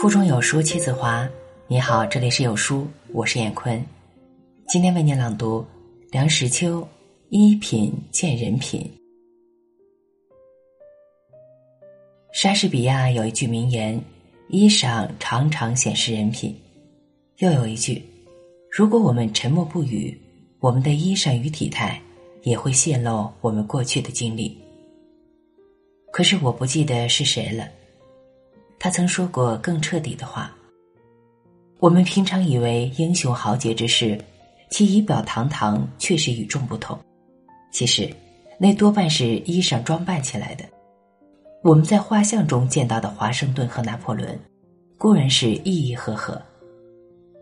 腹中有书气自华。你好，这里是有书，我是闫坤。今天为您朗读梁实秋《衣品见人品》。莎士比亚有一句名言：“衣裳常常显示人品。”又有一句：“如果我们沉默不语，我们的衣裳与体态也会泄露我们过去的经历。”可是我不记得是谁了。他曾说过更彻底的话。我们平常以为英雄豪杰之士，其仪表堂堂，确实与众不同。其实，那多半是衣裳装扮起来的。我们在画像中见到的华盛顿和拿破仑，固然是意义赫赫，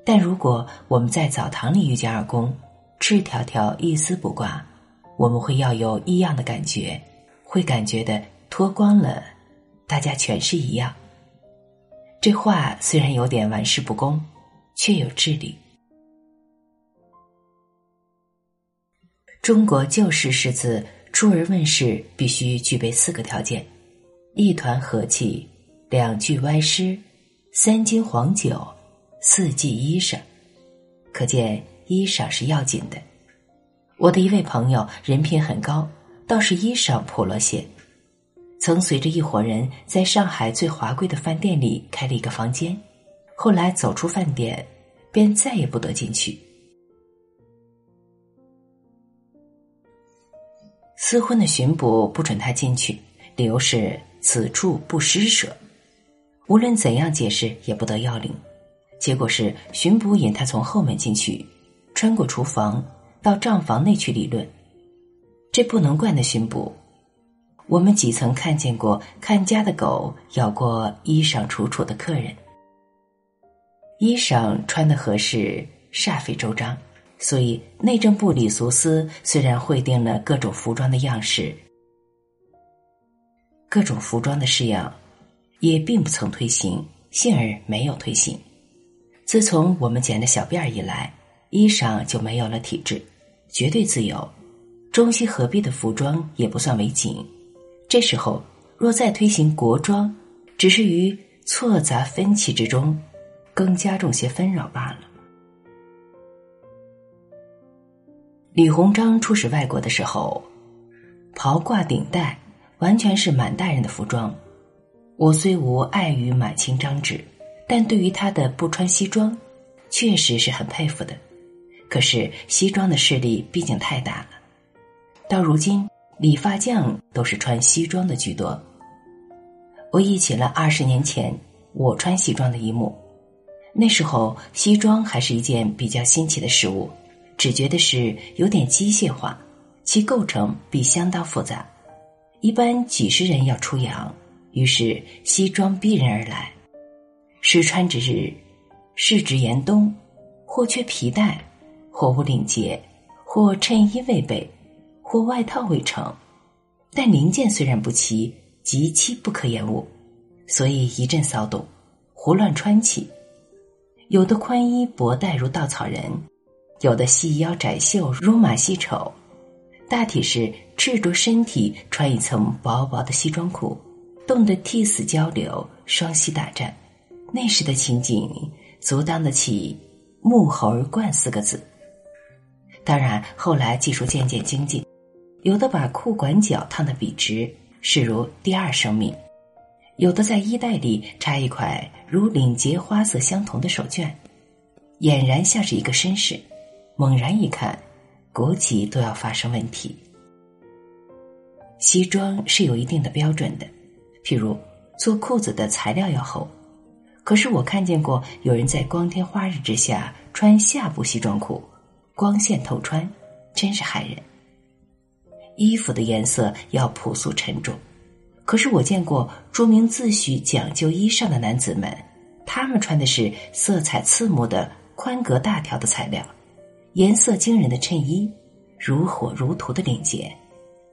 但如果我们在澡堂里遇见二公，赤条条一丝不挂，我们会要有异样的感觉，会感觉的脱光了，大家全是一样。这话虽然有点玩世不恭，却有智理。中国旧式诗词出而问世，必须具备四个条件：一团和气，两句歪诗，三斤黄酒，四季衣裳。可见衣裳是要紧的。我的一位朋友人品很高，倒是衣裳破了些。曾随着一伙人在上海最华贵的饭店里开了一个房间，后来走出饭店，便再也不得进去。私婚的巡捕不准他进去，理由是此处不施舍。无论怎样解释，也不得要领。结果是巡捕引他从后门进去，穿过厨房到账房内去理论。这不能怪那巡捕。我们几曾看见过看家的狗咬过衣裳楚楚的客人？衣裳穿的合适，煞费周章。所以内政部礼俗司虽然会定了各种服装的样式，各种服装的式样，也并不曾推行，幸而没有推行。自从我们剪了小辫儿以来，衣裳就没有了体制，绝对自由，中西合璧的服装也不算为紧。这时候，若再推行国装，只是于错杂分歧之中，更加重些纷扰罢了。李鸿章出使外国的时候，袍褂顶戴，完全是满大人的服装。我虽无碍于满清章制，但对于他的不穿西装，确实是很佩服的。可是西装的势力毕竟太大了，到如今。理发匠都是穿西装的居多。我忆起了二十年前我穿西装的一幕，那时候西装还是一件比较新奇的事物，只觉得是有点机械化，其构成必相当复杂。一般几十人要出洋，于是西装逼人而来。试穿之日，试值严冬，或缺皮带，或无领结，或衬衣未备。或外套未成，但零件虽然不齐，极其不可延误，所以一阵骚动，胡乱穿起。有的宽衣薄带如稻草人，有的细腰窄袖如马戏丑，大体是赤着身体穿一层薄薄的西装裤，冻得涕泗交流，双膝打颤。那时的情景，足当得起“木猴儿冠”四个字。当然，后来技术渐渐精进。有的把裤管脚烫得笔直，视如第二生命；有的在衣袋里插一块如领结花色相同的手绢，俨然像是一个绅士。猛然一看，国籍都要发生问题。西装是有一定的标准的，譬如做裤子的材料要厚。可是我看见过有人在光天化日之下穿下部西装裤，光线透穿，真是害人。衣服的颜色要朴素沉重，可是我见过著名自诩讲究衣裳的男子们，他们穿的是色彩刺目的宽格大条的材料，颜色惊人的衬衣，如火如荼的领结，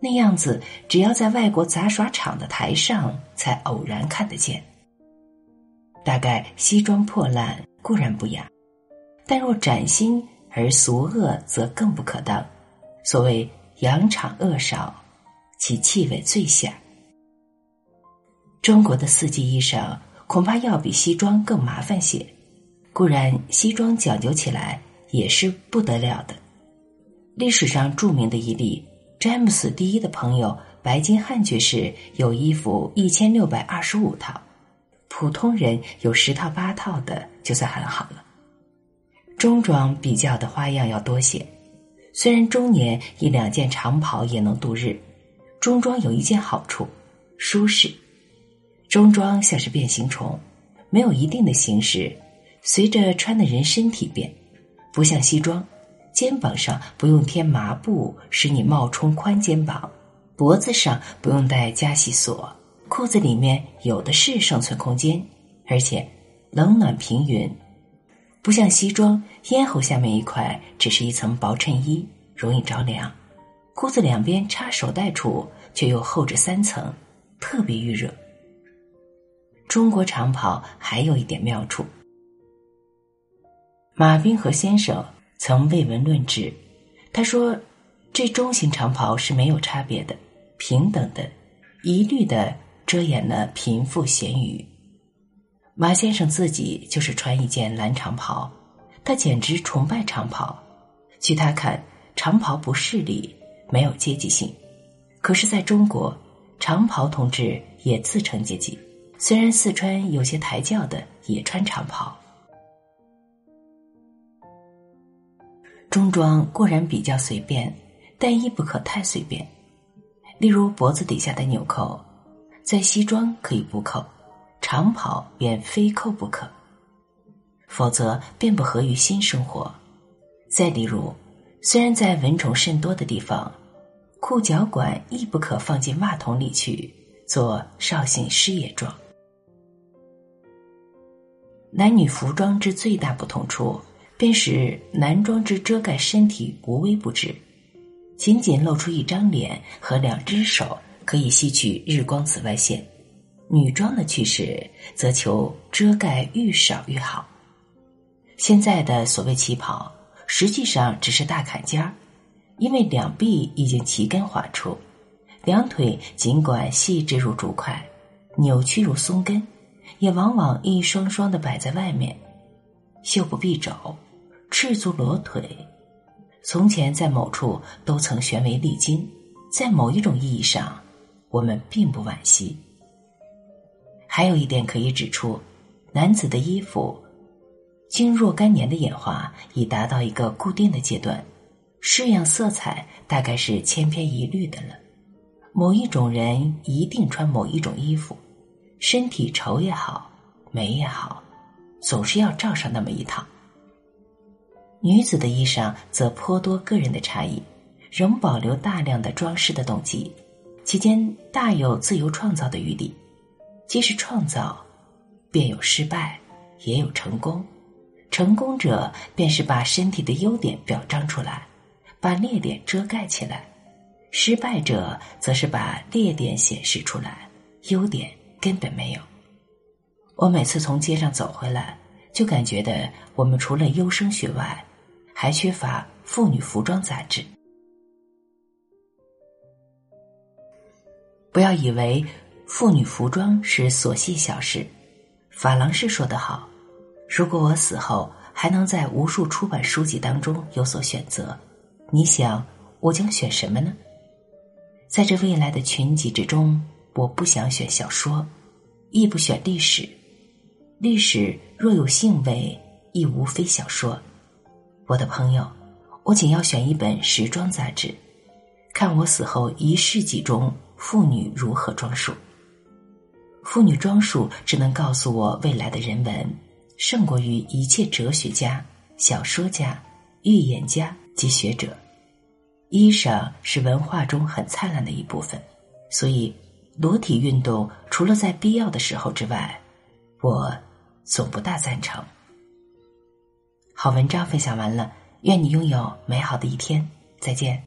那样子只要在外国杂耍场的台上才偶然看得见。大概西装破烂固然不雅，但若崭新而俗恶，则更不可当。所谓。扬场恶少，其气味最响。中国的四季衣裳，恐怕要比西装更麻烦些。固然西装讲究起来也是不得了的。历史上著名的一例，詹姆斯第一的朋友白金汉爵士有衣服一千六百二十五套，普通人有十套八套的就算很好了。中装比较的花样要多些，虽然中年一两件长袍也能度日，中装有一件好处，舒适。中装像是变形虫，没有一定的形式。随着穿的人身体变，不像西装，肩膀上不用贴麻布使你冒充宽肩膀，脖子上不用带加细锁，裤子里面有的是生存空间，而且冷暖平匀，不像西装，咽喉下面一块只是一层薄衬衣，容易着凉，裤子两边插手袋处却又厚着三层，特别预热。中国长袍还有一点妙处。马冰河先生曾为文论之，他说：“这中型长袍是没有差别的，平等的，一律的遮掩了贫富咸鱼。”马先生自己就是穿一件蓝长袍，他简直崇拜长袍。据他看，长袍不势利，没有阶级性。可是，在中国，长袍同志也自成阶级。虽然四川有些抬轿的也穿长袍。中装固然比较随便，但亦不可太随便。例如脖子底下的纽扣，在西装可以不扣，长袍便非扣不可，否则便不合于新生活。再例如，虽然在蚊虫甚多的地方，裤脚管亦不可放进袜筒里去做绍兴失业状。男女服装之最大不同处。便使男装之遮盖身体无微不至，仅仅露出一张脸和两只手，可以吸取日光紫外线；女装的趋势则求遮盖愈少愈好。现在的所谓旗袍，实际上只是大坎肩儿，因为两臂已经齐根划出，两腿尽管细致如竹块，扭曲如松根，也往往一双双的摆在外面。袖不蔽肘，赤足裸腿。从前在某处都曾悬为丽经，在某一种意义上，我们并不惋惜。还有一点可以指出，男子的衣服经若干年的演化，已达到一个固定的阶段，式样色彩大概是千篇一律的了。某一种人一定穿某一种衣服，身体丑也好，美也好。总是要罩上那么一套。女子的衣裳则颇多个人的差异，仍保留大量的装饰的动机，其间大有自由创造的余地。既是创造，便有失败，也有成功。成功者便是把身体的优点表彰出来，把劣点遮盖起来；失败者则是把劣点显示出来，优点根本没有。我每次从街上走回来，就感觉的我们除了优生学外，还缺乏妇女服装杂志。不要以为妇女服装是琐细小事。法郎士说得好：“如果我死后还能在无数出版书籍当中有所选择，你想我将选什么呢？在这未来的群集之中，我不想选小说，亦不选历史。”历史若有性味，亦无非小说。我的朋友，我仅要选一本时装杂志，看我死后一世纪中妇女如何装束。妇女装束只能告诉我未来的人文，胜过于一切哲学家、小说家、预言家及学者。衣裳是文化中很灿烂的一部分，所以裸体运动除了在必要的时候之外，我。总不大赞成。好文章分享完了，愿你拥有美好的一天，再见。